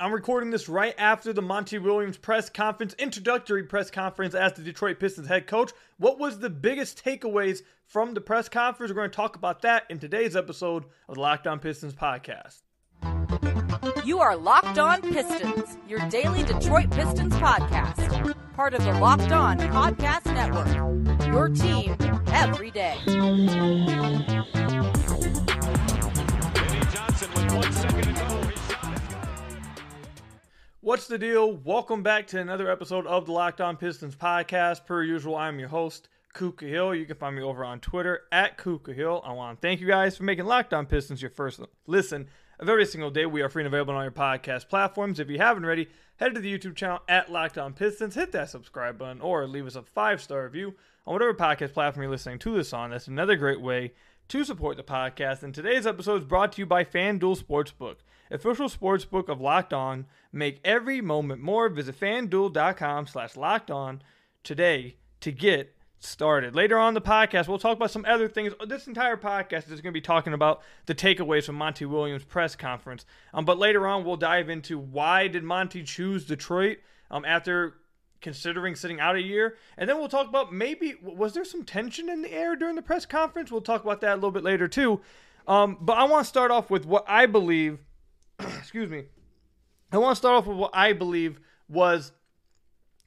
I'm recording this right after the Monty Williams press conference, introductory press conference as the Detroit Pistons head coach. What was the biggest takeaways from the press conference? We're going to talk about that in today's episode of the Locked On Pistons podcast. You are Locked On Pistons, your daily Detroit Pistons podcast. Part of the Locked On Podcast Network. Your team every day. What's the deal? Welcome back to another episode of the Locked On Pistons podcast. Per usual, I'm your host, Kuka Hill. You can find me over on Twitter at Kuka Hill. I want to thank you guys for making Locked On Pistons your first listen of every single day. We are free and available on your podcast platforms. If you haven't already, head to the YouTube channel at Locked On Pistons, hit that subscribe button, or leave us a five star review on whatever podcast platform you're listening to this on. That's another great way to support the podcast. And today's episode is brought to you by FanDuel Sportsbook, official sportsbook of Locked On. Make every moment more. Visit fanduel.com slash locked on today to get started. Later on the podcast, we'll talk about some other things. This entire podcast is going to be talking about the takeaways from Monty Williams' press conference. Um, but later on, we'll dive into why did Monty choose Detroit um, after considering sitting out a year. And then we'll talk about maybe was there some tension in the air during the press conference? We'll talk about that a little bit later too. Um, but I want to start off with what I believe. excuse me. I want to start off with what I believe was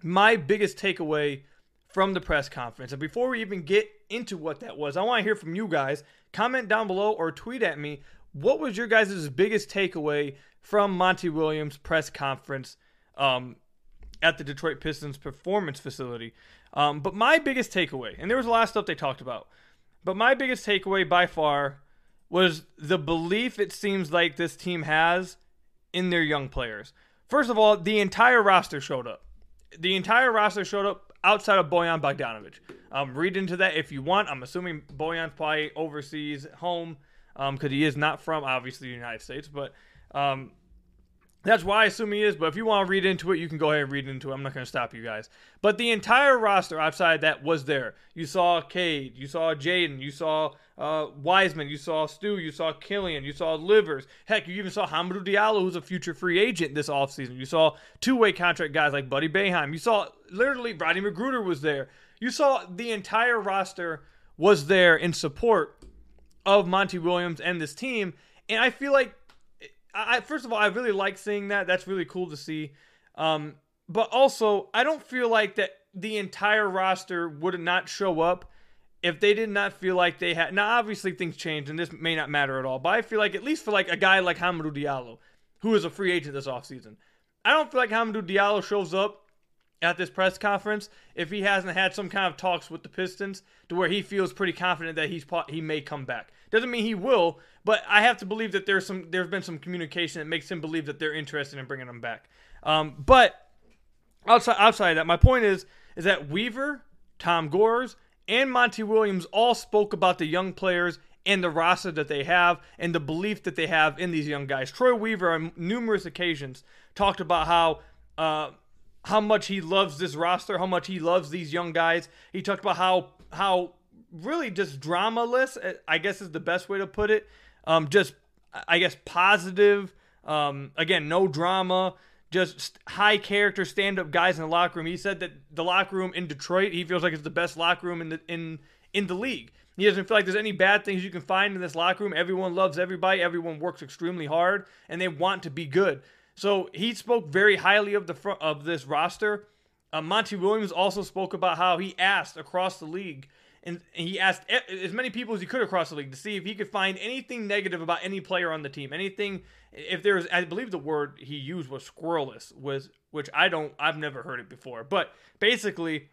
my biggest takeaway from the press conference. And before we even get into what that was, I want to hear from you guys. Comment down below or tweet at me. What was your guys' biggest takeaway from Monty Williams' press conference um, at the Detroit Pistons performance facility? Um, but my biggest takeaway, and there was a lot of stuff they talked about, but my biggest takeaway by far was the belief it seems like this team has in their young players. First of all, the entire roster showed up. The entire roster showed up outside of Bojan Bogdanovic. Um, read into that if you want. I'm assuming Bojan's probably overseas home because um, he is not from obviously the United States, but um, that's why I assume he is. But if you want to read into it, you can go ahead and read into it. I'm not going to stop you guys. But the entire roster outside that was there. You saw Cade, you saw Jaden, you saw uh, Wiseman, you saw Stu, you saw Killian, you saw Livers. Heck, you even saw Hamidou Diallo, who's a future free agent this offseason. You saw two-way contract guys like Buddy Boeheim. You saw literally Rodney McGruder was there. You saw the entire roster was there in support of Monty Williams and this team. And I feel like I, first of all, I really like seeing that. That's really cool to see. Um, but also, I don't feel like that the entire roster would not show up if they did not feel like they had. Now, obviously, things change, and this may not matter at all. But I feel like, at least for like a guy like Hamidou Diallo, who is a free agent this offseason, I don't feel like Hamidou Diallo shows up at this press conference if he hasn't had some kind of talks with the Pistons to where he feels pretty confident that he's he may come back. Doesn't mean he will, but I have to believe that there's some there's been some communication that makes him believe that they're interested in bringing him back. Um, but outside outside of that, my point is is that Weaver, Tom Gores, and Monty Williams all spoke about the young players and the roster that they have and the belief that they have in these young guys. Troy Weaver on numerous occasions talked about how uh, how much he loves this roster, how much he loves these young guys. He talked about how how really just dramaless, uh, I guess is the best way to put it. Um, just, I guess, positive. Um, again, no drama, just high character stand up guys in the locker room. He said that the locker room in Detroit, he feels like it's the best locker room in the in in the league. He doesn't feel like there's any bad things you can find in this locker room. Everyone loves everybody. Everyone works extremely hard, and they want to be good. So he spoke very highly of the front of this roster. Uh, Monty Williams also spoke about how he asked across the league and he asked as many people as he could across the league to see if he could find anything negative about any player on the team. Anything, if there was, I believe the word he used was squirrelless, was which I don't, I've never heard it before. But basically,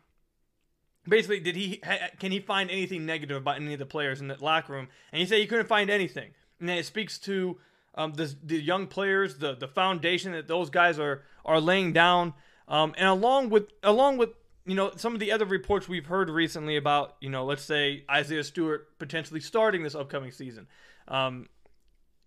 basically, did he can he find anything negative about any of the players in the locker room? And he said he couldn't find anything. And it speaks to um, the the young players, the the foundation that those guys are are laying down. Um, and along with along with you know, some of the other reports we've heard recently about, you know, let's say Isaiah Stewart potentially starting this upcoming season. Um,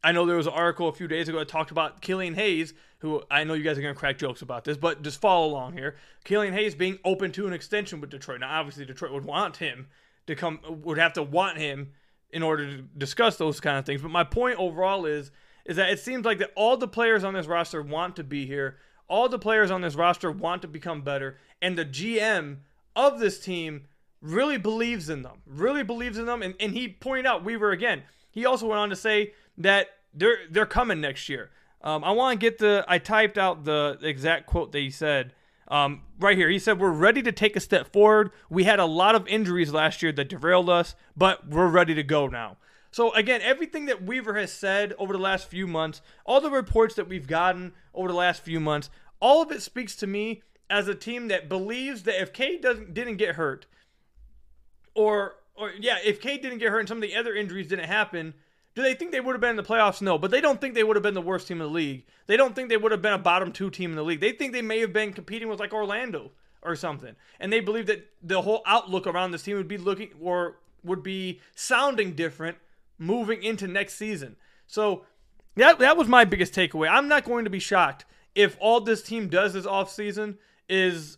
I know there was an article a few days ago that talked about Killian Hayes, who I know you guys are going to crack jokes about this, but just follow along here. Killian Hayes being open to an extension with Detroit. Now, obviously, Detroit would want him to come, would have to want him in order to discuss those kind of things. But my point overall is, is that it seems like that all the players on this roster want to be here. All the players on this roster want to become better, and the GM of this team really believes in them. Really believes in them, and, and he pointed out Weaver again. He also went on to say that they're they're coming next year. Um, I want to get the. I typed out the exact quote that he said. Um, right here, he said, We're ready to take a step forward. We had a lot of injuries last year that derailed us, but we're ready to go now. So, again, everything that Weaver has said over the last few months, all the reports that we've gotten over the last few months, all of it speaks to me as a team that believes that if Cade doesn't didn't get hurt, or or yeah, if Cade didn't get hurt and some of the other injuries didn't happen, do they think they would have been in the playoffs? No, but they don't think they would have been the worst team in the league. They don't think they would have been a bottom two team in the league. They think they may have been competing with like Orlando or something. And they believe that the whole outlook around this team would be looking or would be sounding different moving into next season. So that that was my biggest takeaway. I'm not going to be shocked if all this team does this offseason is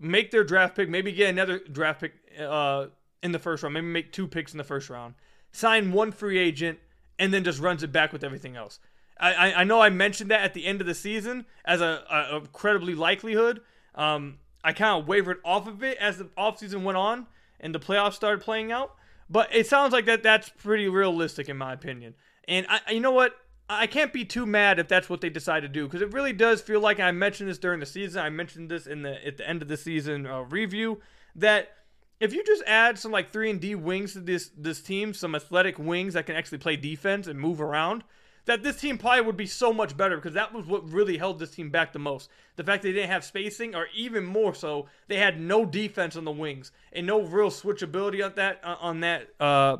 make their draft pick, maybe get another draft pick uh, in the first round, maybe make two picks in the first round, sign one free agent, and then just runs it back with everything else. I, I know I mentioned that at the end of the season as a, a incredibly likelihood. Um, I kind of wavered off of it as the offseason went on and the playoffs started playing out. But it sounds like that that's pretty realistic in my opinion. And I, you know what? I can't be too mad if that's what they decide to do because it really does feel like I mentioned this during the season. I mentioned this in the at the end of the season uh, review that if you just add some like three and D wings to this this team, some athletic wings that can actually play defense and move around, that this team probably would be so much better because that was what really held this team back the most. The fact they didn't have spacing, or even more so, they had no defense on the wings and no real switchability on that uh, on that uh,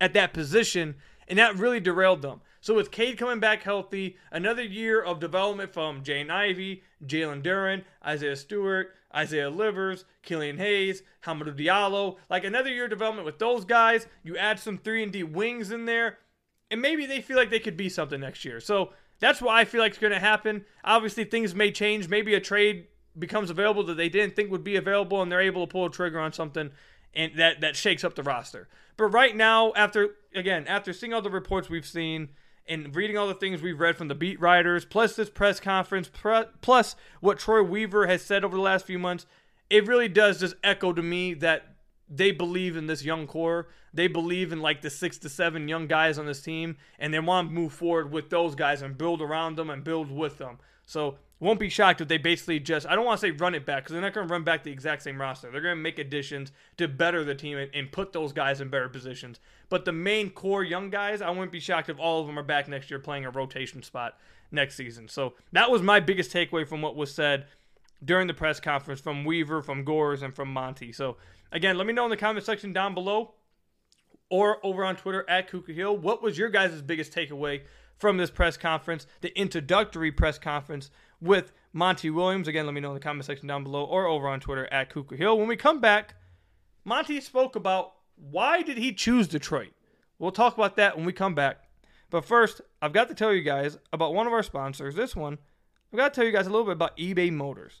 at that position, and that really derailed them. So with Cade coming back healthy, another year of development from Jaden Ivey, Jalen Duren, Isaiah Stewart, Isaiah Livers, Killian Hayes, Hamidou Diallo, like another year of development with those guys. You add some 3 and D wings in there, and maybe they feel like they could be something next year. So that's what I feel like is going to happen. Obviously, things may change. Maybe a trade becomes available that they didn't think would be available, and they're able to pull a trigger on something, and that that shakes up the roster. But right now, after again, after seeing all the reports we've seen and reading all the things we've read from the beat writers, plus this press conference, plus what Troy Weaver has said over the last few months, it really does just echo to me that they believe in this young core. They believe in like the six to seven young guys on this team, and they want to move forward with those guys and build around them and build with them. So won't be shocked if they basically just I don't want to say run it back because they're not going to run back the exact same roster. They're going to make additions to better the team and, and, put those guys in better positions. But the main core young guys, I wouldn't be shocked if all of them are back next year playing a rotation spot next season. So that was my biggest takeaway from what was said during the press conference from Weaver, from Gores, and from Monty. So again, let me know in the comment section down below or over on Twitter at Kuka Hill. What was your guys' biggest takeaway from this press conference, the introductory press conference with Monty Williams? Again, let me know in the comment section down below or over on Twitter at Kuka Hill. When we come back, Monty spoke about why did he choose Detroit. We'll talk about that when we come back. But first, I've got to tell you guys about one of our sponsors. This one, I've got to tell you guys a little bit about eBay Motors.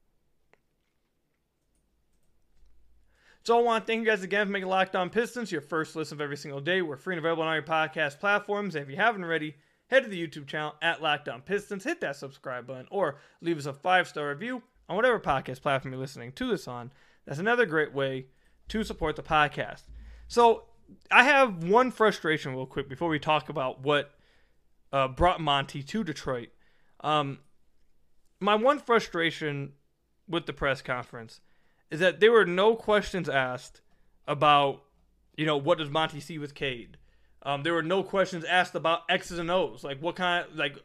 So I want to thank you guys again for making Locked On Pistons your first listen of every single day. We're free and available on all your podcast platforms. And if you haven't already, head to the YouTube channel at Locked On Pistons, hit that subscribe button, or leave us a five star review on whatever podcast platform you're listening to this on. That's another great way to support the podcast. So I have one frustration, real quick, before we talk about what uh, brought Monty to Detroit. Um, my one frustration with the press conference is that there were no questions asked about, you know, what does Monty see with Cade? Um, there were no questions asked about X's and O's. Like what kind of like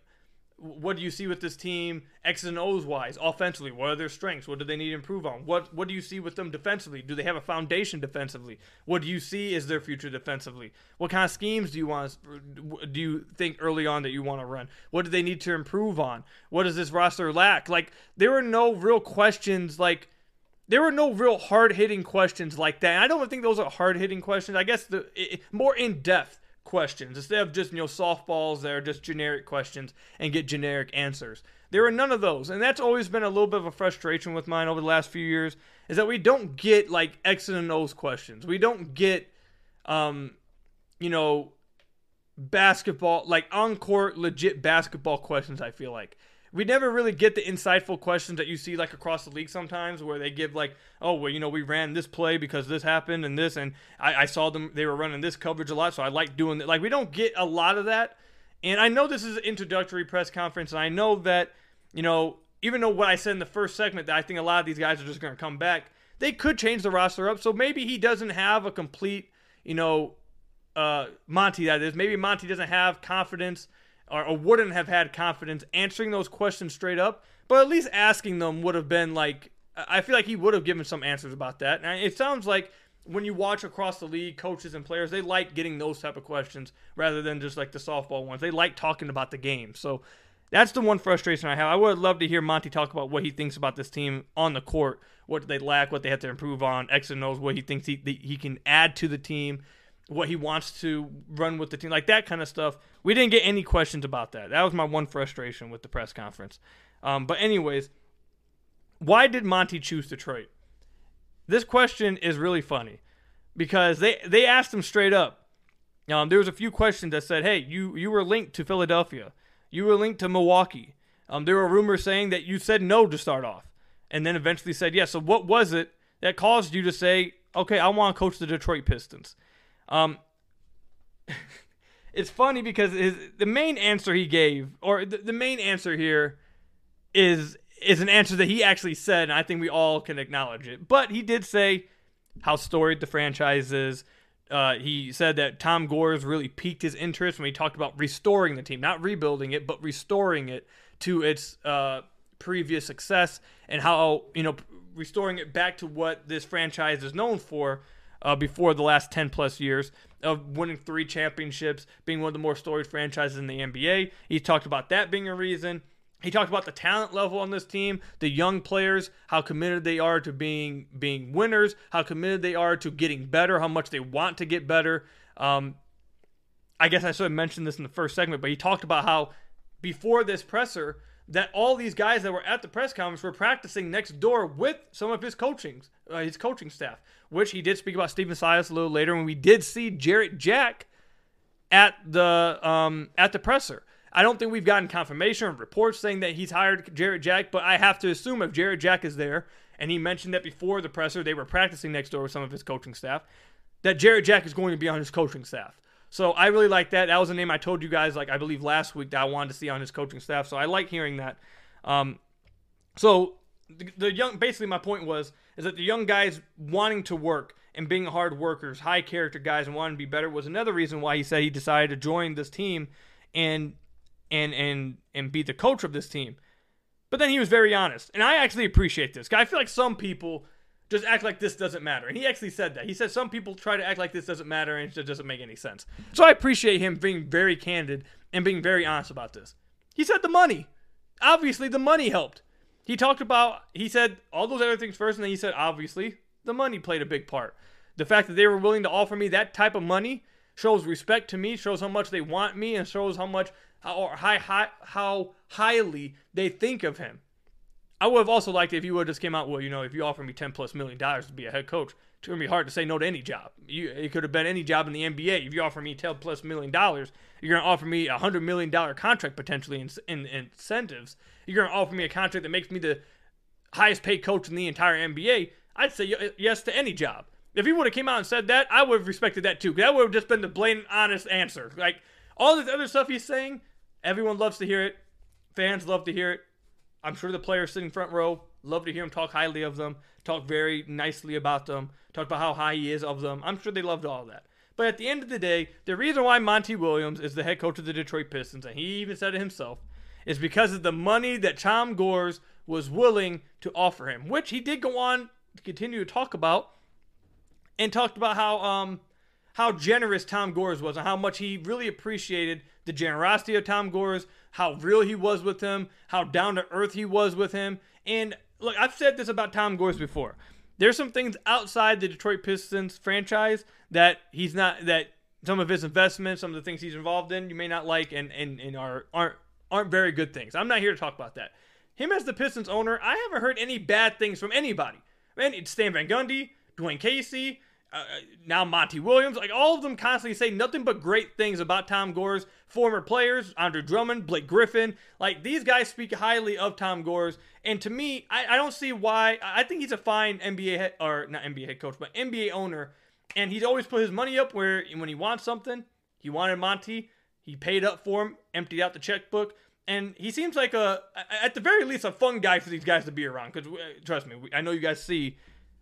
what do you see with this team X's and O's wise offensively? What are their strengths? What do they need to improve on? What what do you see with them defensively? Do they have a foundation defensively? What do you see is their future defensively? What kind of schemes do you want do you think early on that you want to run? What do they need to improve on? What does this roster lack? Like there were no real questions like there were no real hard-hitting questions like that. I don't think those are hard-hitting questions. I guess the it, more in-depth questions instead of just you know softballs that are just generic questions and get generic answers. There are none of those, and that's always been a little bit of a frustration with mine over the last few years. Is that we don't get like X and O's questions. We don't get, um, you know, basketball like on court legit basketball questions. I feel like we never really get the insightful questions that you see like across the league sometimes where they give like oh well you know we ran this play because this happened and this and I, I saw them they were running this coverage a lot so I like doing that. Like we don't get a lot of that. And I know this is an introductory press conference and I know that you know even though what I said in the first segment that I think a lot of these guys are just going to come back they could change the roster up. So maybe he doesn't have a complete you know uh, Monty that is. Maybe Monty doesn't have confidence or, or wouldn't have had confidence answering those questions straight up, but at least asking them would have been like I feel like he would have given some answers about that. And it sounds like when you watch across the league, coaches and players, they like getting those type of questions rather than just like the softball ones. They like talking about the game. So that's the one frustration I have. I would love to hear Monty talk about what he thinks about this team on the court, what they lack, what they have to improve on, X and O's, what he thinks he, he can add to the team, what he wants to run with the team, like that kind of stuff. We didn't get any questions about that. That was my one frustration with the press conference. Um, but anyways, why did Monty choose Detroit? This question is really funny because they they asked him straight up. Um, there was a few questions that said, "Hey, you you were linked to Philadelphia, you were linked to Milwaukee." Um, there were rumors saying that you said no to start off, and then eventually said yes. So what was it that caused you to say, "Okay, I want to coach the Detroit Pistons"? Um, it's funny because his, the main answer he gave, or the, the main answer here, is is an answer that he actually said, and I think we all can acknowledge it. But he did say how storied the franchise is. Uh, he said that Tom Gores really piqued his interest when he talked about restoring the team, not rebuilding it, but restoring it to its uh, previous success, and how you know restoring it back to what this franchise is known for uh, before the last 10 plus years of winning three championships, being one of the more storied franchises in the NBA. He talked about that being a reason. He talked about the talent level on this team, the young players, how committed they are to being being winners, how committed they are to getting better, how much they want to get better. Um, I guess I should have mentioned this in the first segment, but he talked about how before this presser, that all these guys that were at the press conference were practicing next door with some of his coaching, uh, his coaching staff, which he did speak about Stephen Silas a little later, and we did see Jarrett Jack at the um, at the presser. I don't think we've gotten confirmation or reports saying that he's hired Jarrett Jack, but I have to assume if Jarrett Jack is there, and he mentioned that before the presser they were practicing next door with some of his coaching staff, that Jarrett Jack is going to be on his coaching staff. So I really like that. That was a name I told you guys, like I believe last week, that I wanted to see on his coaching staff. So I like hearing that. Um, so the, the young, basically, my point was is that the young guys wanting to work and being hard workers, high character guys, and wanting to be better was another reason why he said he decided to join this team and and and and be the coach of this team. But then he was very honest, and I actually appreciate this. I feel like some people just act like this doesn't matter. And he actually said that. He said some people try to act like this doesn't matter and it just doesn't make any sense. So I appreciate him being very candid and being very honest about this. He said the money. Obviously, the money helped. He talked about, he said all those other things first, and then he said, obviously, the money played a big part. The fact that they were willing to offer me that type of money shows respect to me, shows how much they want me, and shows how much, how, high, how highly they think of him. I would have also liked if you would have just came out, well, you know, if you offer me 10 plus million dollars to be a head coach, it's going to be hard to say no to any job. You, it could have been any job in the NBA. If you offer me 10 plus million dollars, you're going to offer me a $100 million contract potentially in, in, in incentives. You're going to offer me a contract that makes me the highest paid coach in the entire NBA. I'd say yes to any job. If he would have came out and said that, I would have respected that too. That would have just been the blatant, honest answer. Like all this other stuff he's saying, everyone loves to hear it. Fans love to hear it. I'm sure the players sitting front row love to hear him talk highly of them, talk very nicely about them, talk about how high he is of them. I'm sure they loved all that. But at the end of the day, the reason why Monty Williams is the head coach of the Detroit Pistons, and he even said it himself, is because of the money that Tom Gores was willing to offer him, which he did go on to continue to talk about, and talked about how um how generous Tom Gores was and how much he really appreciated the generosity of Tom Gores, how real he was with him, how down to earth he was with him. And look, I've said this about Tom Gores before. There's some things outside the Detroit Pistons franchise that he's not that some of his investments, some of the things he's involved in, you may not like and and, and are aren't aren't very good things. I'm not here to talk about that. Him as the Pistons owner, I haven't heard any bad things from anybody. Man, it's Stan Van Gundy, Dwane Casey, uh, now Monty Williams, like all of them constantly say nothing but great things about Tom Gores, former players, Andre Drummond, Blake Griffin. Like these guys speak highly of Tom Gores. And to me, I, I don't see why. I think he's a fine NBA head, or not NBA head coach, but NBA owner. And he's always put his money up where when he wants something, he wanted Monty, he paid up for him, emptied out the checkbook. And he seems like a, at the very least, a fun guy for these guys to be around. Because trust me, I know you guys see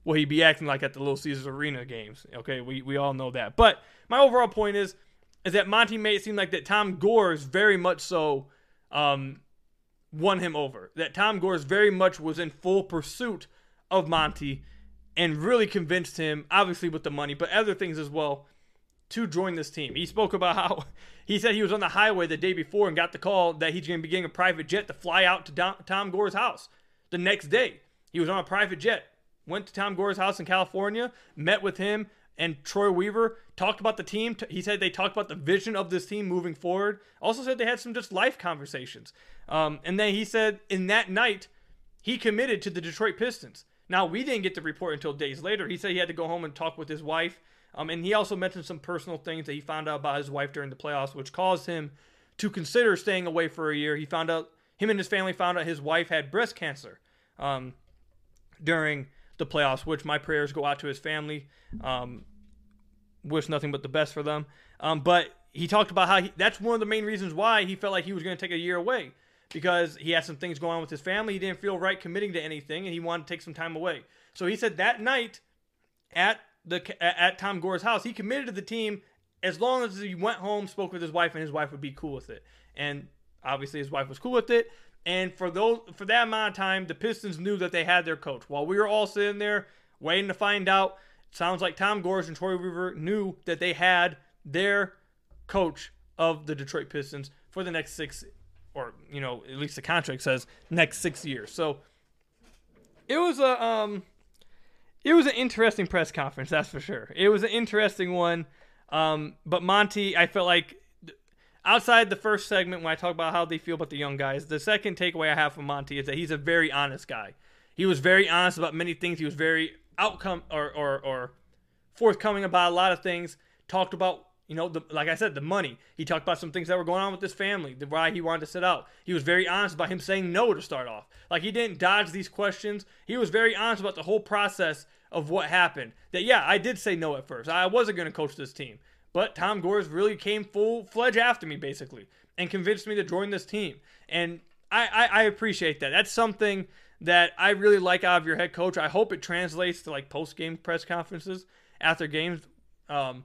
what he'd be acting like at the Little Caesars Arena games. Okay, we, we all know that. But my overall point is is that Monty made it seem like that Tom Gores very much so um, won him over. That Tom Gores very much was in full pursuit of Monty and really convinced him, obviously with the money, but other things as well, to join this team. He spoke about how he said he was on the highway the day before and got the call that he's going to be getting a private jet to fly out to Tom Gores' house the next day. He was on a private jet went to Tom Gores' house in California, met with him and Troy Weaver, talked about the team. He said they talked about the vision of this team moving forward. Also said they had some just life conversations. Um, and then he said in that night, he committed to the Detroit Pistons. Now, we didn't get the report until days later. He said he had to go home and talk with his wife. Um, and he also mentioned some personal things that he found out about his wife during the playoffs, which caused him to consider staying away for a year. He found out, him and his family found out his wife had breast cancer um, during the playoffs, which my prayers go out to his family. Um, wish nothing but the best for them. Um, but he talked about how he, that's one of the main reasons why he felt like he was going to take a year away because he had some things going on with his family. He didn't feel right committing to anything, and he wanted to take some time away. So he said that night at the at Tom Gores' house, he committed to the team as long as he went home, spoke with his wife, and his wife would be cool with it. And obviously, his wife was cool with it. And for those for that amount of time, the Pistons knew that they had their coach. While we were all sitting there waiting to find out, sounds like Tom Gores and Troy Weaver knew that they had their coach of the Detroit Pistons for the next six, or you know, at least the contract says next six years. So it was a um, it was an interesting press conference, that's for sure. It was an interesting one. Um, but Monty, I felt like outside the first segment when I talk about how they feel about the young guys, the second takeaway I have from Monty is that he's a very honest guy. He was very honest about many things. He was very outcome or or, or forthcoming about a lot of things. Talked about you know, the, like I said, the money. He talked about some things that were going on with his family, the why he wanted to sit out. He was very honest about him saying no to start off. Like he didn't dodge these questions. He was very honest about the whole process of what happened. That yeah, I did say no at first. I wasn't going to coach this team. But Tom Gores really came full fledged after me, basically, and convinced me to join this team. And I, I, I appreciate that. That's something that I really like out of your head coach. I hope it translates to like post game press conferences after games. Um,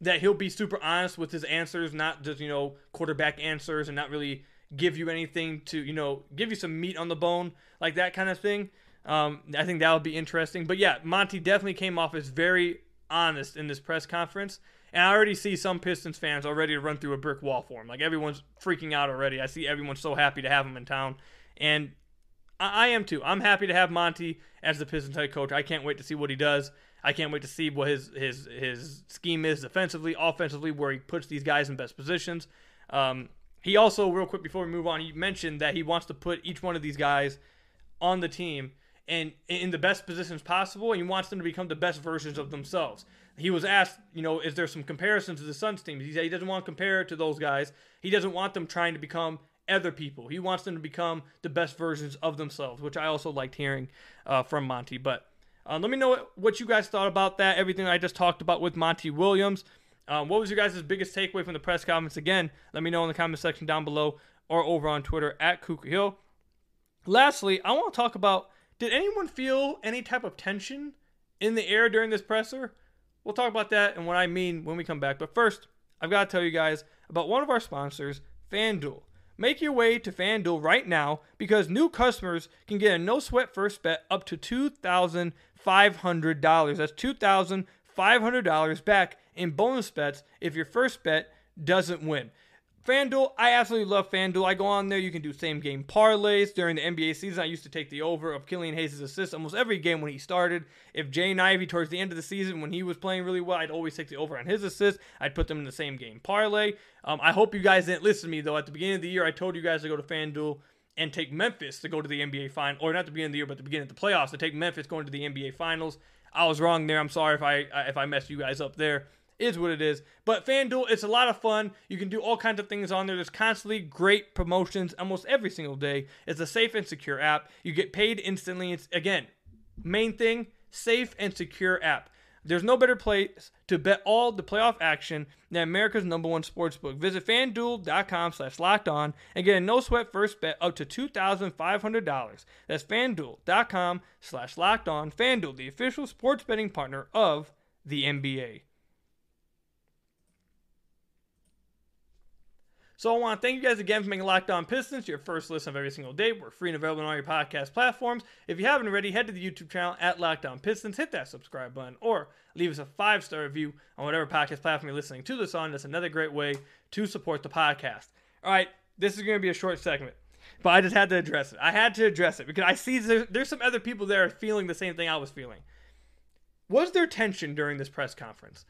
that he'll be super honest with his answers, not just you know quarterback answers, and not really give you anything to you know give you some meat on the bone like that kind of thing. Um, I think that would be interesting. But yeah, Monty definitely came off as very honest in this press conference, and I already see some Pistons fans already run through a brick wall for him. Like everyone's freaking out already. I see everyone so happy to have him in town. And I, I am too. I'm happy to have Monty as the Pistons head coach. I can't wait to see what he does. I can't wait to see what his his his scheme is defensively, offensively, where he puts these guys in best positions. Um, he also, real quick before we move on, he mentioned that he wants to put each one of these guys on the team and in the best positions possible, and he wants them to become the best versions of themselves he was asked, you know, is there some comparison to the Suns team? He said he doesn't want to compare it to those guys. He doesn't want them trying to become other people. He wants them to become the best versions of themselves, which I also liked hearing uh, from Monty. But uh, let me know what you guys thought about that. Everything I just talked about with Monty Williams. Um, what was your guys' biggest takeaway from the press conference? Again, let me know in the comment section down below or over on Twitter at Kuka Hill. Lastly, I want to talk about did anyone feel any type of tension in the air during this presser? We'll talk about that and what I mean when we come back. But first, I've got to tell you guys about one of our sponsors, FanDuel. Make your way to FanDuel right now because new customers can get a no sweat first bet up to $2,500. That's $2,500 back in bonus bets if your first bet doesn't win. FanDuel, I absolutely love FanDuel. I go on there. You can do same game parlays during the NBA season. I used to take the over of Killian Hayes' assists almost every game when he started. If Jaden Ivey, towards the end of the season, when he was playing really well, I'd always take the over on his assists. I'd put them in the same game parlay. Um, I hope you guys didn't listen to me, though. At the beginning of the year, I told you guys to go to FanDuel and take Memphis to go to the NBA final, or not the beginning of the year, but the beginning of the playoffs to take Memphis going to the NBA finals. I was wrong there. I'm sorry if I if I messed you guys up there is what it is. But FanDuel, it's a lot of fun. You can do all kinds of things on there. There's constantly great promotions almost every single day. It's a safe and secure app. You get paid instantly. It's again, main thing, safe and secure app. There's no better place to bet all the playoff action than America's number one sportsbook. Visit fanduel.com slash locked on and get a no sweat first bet up to $2,500. That's fanduel.com slash locked on. Fanduel, the official sports betting partner of the NBA. So I want to thank you guys again for making Locked On Pistons your first listen of every single day. We're free and available on all your podcast platforms. If you haven't already, head to the YouTube channel at Locked On Pistons, hit that subscribe button, or leave us a five star review on whatever podcast platform you're listening to this on. That's another great way to support the podcast. All right, this is going to be a short segment, but I just had to address it. I had to address it because I see there's some other people there feeling the same thing I was feeling. Was there tension during this press conference?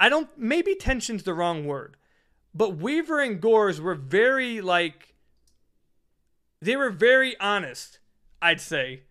I don't. Maybe tension's the wrong word but Weaver and Gores were very like they were very honest, I'd say,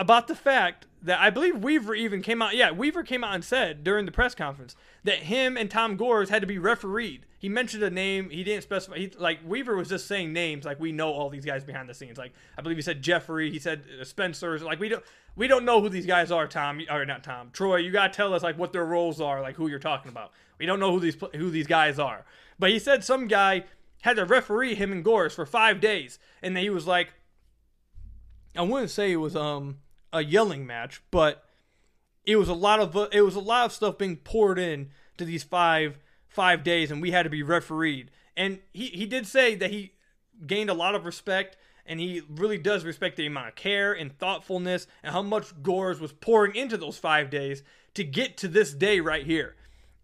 about the fact that I believe Weaver even came out. Yeah, Weaver came out and said during the press conference that him and Tom Gores had to be refereed. He mentioned a name. He didn't specify. He, like Weaver was just saying names. Like we know all these guys behind the scenes. Like I believe he said Jeffrey. He said uh, Spencer's. Like we don't we don't know who these guys are. Tom or not Tom Troy. You gotta tell us like what their roles are. Like who you're talking about. We don't know who these who these guys are. But he said some guy had to referee him and Gores for five days, and he was like, I wouldn't say it was um a yelling match, but it was a lot of it was a lot of stuff being poured in to these five five days, and we had to be refereed. And he he did say that he gained a lot of respect and he really does respect the amount of care and thoughtfulness and how much Gores was pouring into those five days to get to this day right here.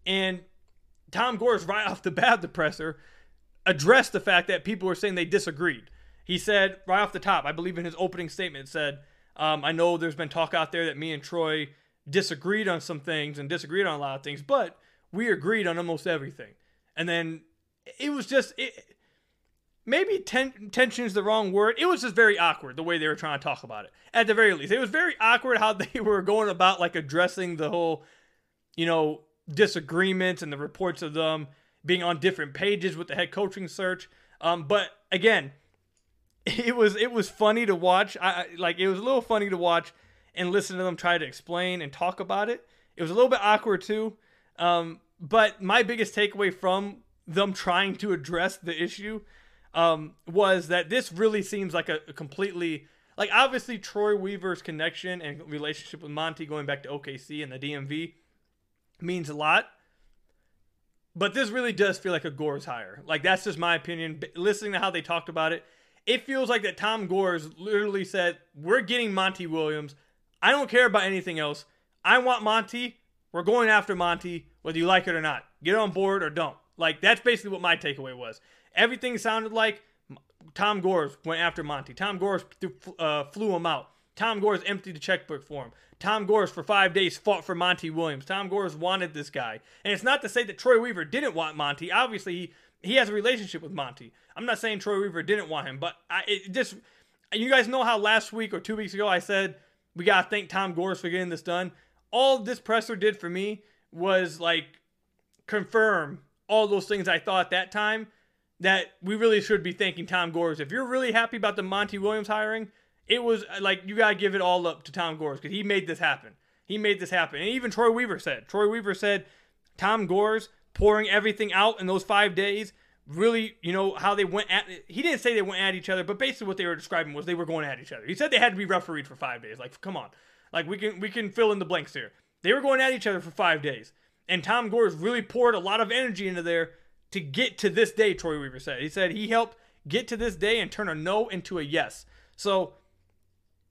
And Tom Gores, right off the bat, the presser, addressed the fact that people were saying they disagreed. He said right off the top, I believe in his opening statement, said, um, I know there's been talk out there that me and Troy disagreed on some things and disagreed on a lot of things, but we agreed on almost everything. And then it was just, it, maybe ten, tension is the wrong word. It was just very awkward the way they were trying to talk about it. At the very least, it was very awkward how they were going about like addressing the whole, you know, disagreements and the reports of them being on different pages with the head coaching search. Um, but again, it was it was funny to watch. I like it was a little funny to watch and listen to them try to explain and talk about it. It was a little bit awkward too. Um, but my biggest takeaway from them trying to address the issue um, was that this really seems like a, a completely like obviously Troy Weaver's connection and relationship with Monty going back to OKC and the DMV means a lot. But this really does feel like a Gores hire. Like that's just my opinion. Listening to how they talked about it, it feels like that Tom Gores literally said, "We're getting Monty Williams. I don't care about anything else. I want Monty. We're going after Monty, whether you like it or not. Get on board or don't." Like that's basically what my takeaway was. Everything sounded like Tom Gores went after Monty. Tom Gores uh, flew him out. Tom Gores emptied the checkbook for him. Tom Gores for five days fought for Monty Williams. Tom Gores wanted this guy. And it's not to say that Troy Weaver didn't want Monty. Obviously, he, he has a relationship with Monty. I'm not saying Troy Weaver didn't want him, but I, it just, you guys know how last week or two weeks ago I said we got to thank Tom Gores for getting this done. All this presser did for me was like confirm all those things I thought at that time that we really should be thanking Tom Gores. If you're really happy about the Monty Williams hiring, it was like you gotta give it all up to Tom Gores because he made this happen. He made this happen, and even Troy Weaver said. Troy Weaver said Tom Gores pouring everything out in those five days. Really, you know how they went at. He didn't say they went at each other, but basically what they were describing was they were going at each other. He said they had to be refereed for five days. Like, come on, like we can we can fill in the blanks here. They were going at each other for five days. And Tom Gores really poured a lot of energy into there to get to this day, Troy Weaver said. He said he helped get to this day and turn a no into a yes. So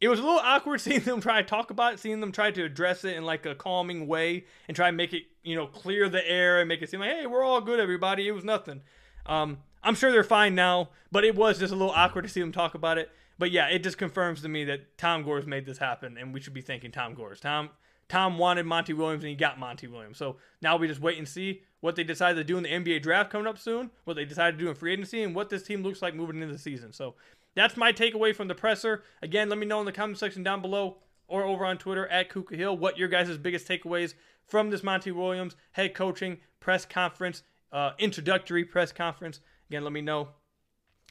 it was a little awkward seeing them try to talk about it, seeing them try to address it in like a calming way and try to make it, you know, clear the air and make it seem like, hey, we're all good, everybody. It was nothing. Um, I'm sure they're fine now, but it was just a little awkward to see them talk about it. But yeah, it just confirms to me that Tom Gores made this happen, and we should be thanking Tom Gores. Tom Tom wanted Monty Williams, and he got Monty Williams. So now we just wait and see what they decide to do in the NBA draft coming up soon, what they decide to do in free agency, and what this team looks like moving into the season. So that's my takeaway from the presser. Again, let me know in the comment section down below or over on Twitter at Kuka Hill what your guys' biggest takeaways from this Monty Williams head coaching press conference, uh, introductory press conference. Again, let me know.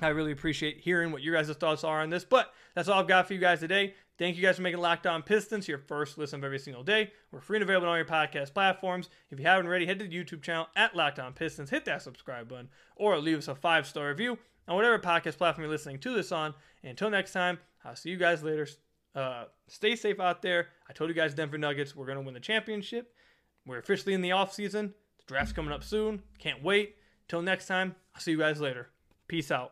I really appreciate hearing what your guys' thoughts are on this. But that's all I've got for you guys today. Thank you guys for making Locked On Pistons your first listen of every single day. We're free and available on all your podcast platforms. If you haven't already, head to the YouTube channel at Locked On Pistons, hit that subscribe button, or leave us a five star review on whatever podcast platform you're listening to this on. And until next time, I'll see you guys later. Uh, stay safe out there. I told you guys, Denver Nuggets, we're going to win the championship. We're officially in the off season. The draft's coming up soon. Can't wait. Till next time, I'll see you guys later. Peace out.